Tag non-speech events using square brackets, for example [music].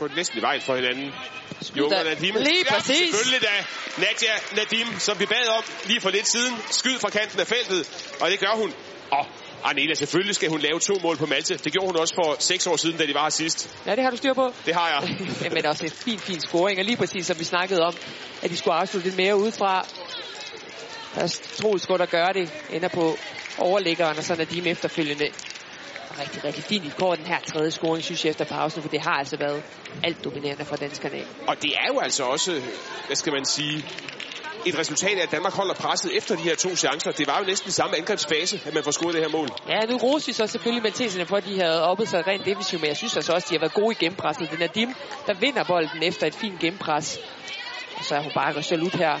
gå næsten i vejen for hinanden. Jo, Nadim. Lige ja, præcis. selvfølgelig da Nadia Nadim, som vi bad om lige for lidt siden. Skyd fra kanten af feltet, og det gør hun. Og Arnela, selvfølgelig skal hun lave to mål på Malte. Det gjorde hun også for seks år siden, da de var her sidst. Ja, det har du styr på. Det har jeg. [laughs] Men også en fin, fin scoring. Og lige præcis som vi snakkede om, at de skulle afslutte lidt mere udefra. Der er Troels godt at gøre det. Ender på overliggeren, og så Nadim efterfølgende. Rigtig, rigtig fint i kort den her tredje scoring, synes jeg, efter pausen, for det har altså været alt dominerende for danskerne. Og det er jo altså også, hvad skal man sige, et resultat af, at Danmark holder presset efter de her to chancer. Det var jo næsten samme angrebsfase, at man får scoret det her mål. Ja, nu roser vi så selvfølgelig Matheserne for, at de havde oppet sig rent defensivt, men jeg synes altså også, at de har været gode i gennempresset. Det er Nadim, der vinder bolden efter et fint gennempres. Og så er hun bare ud her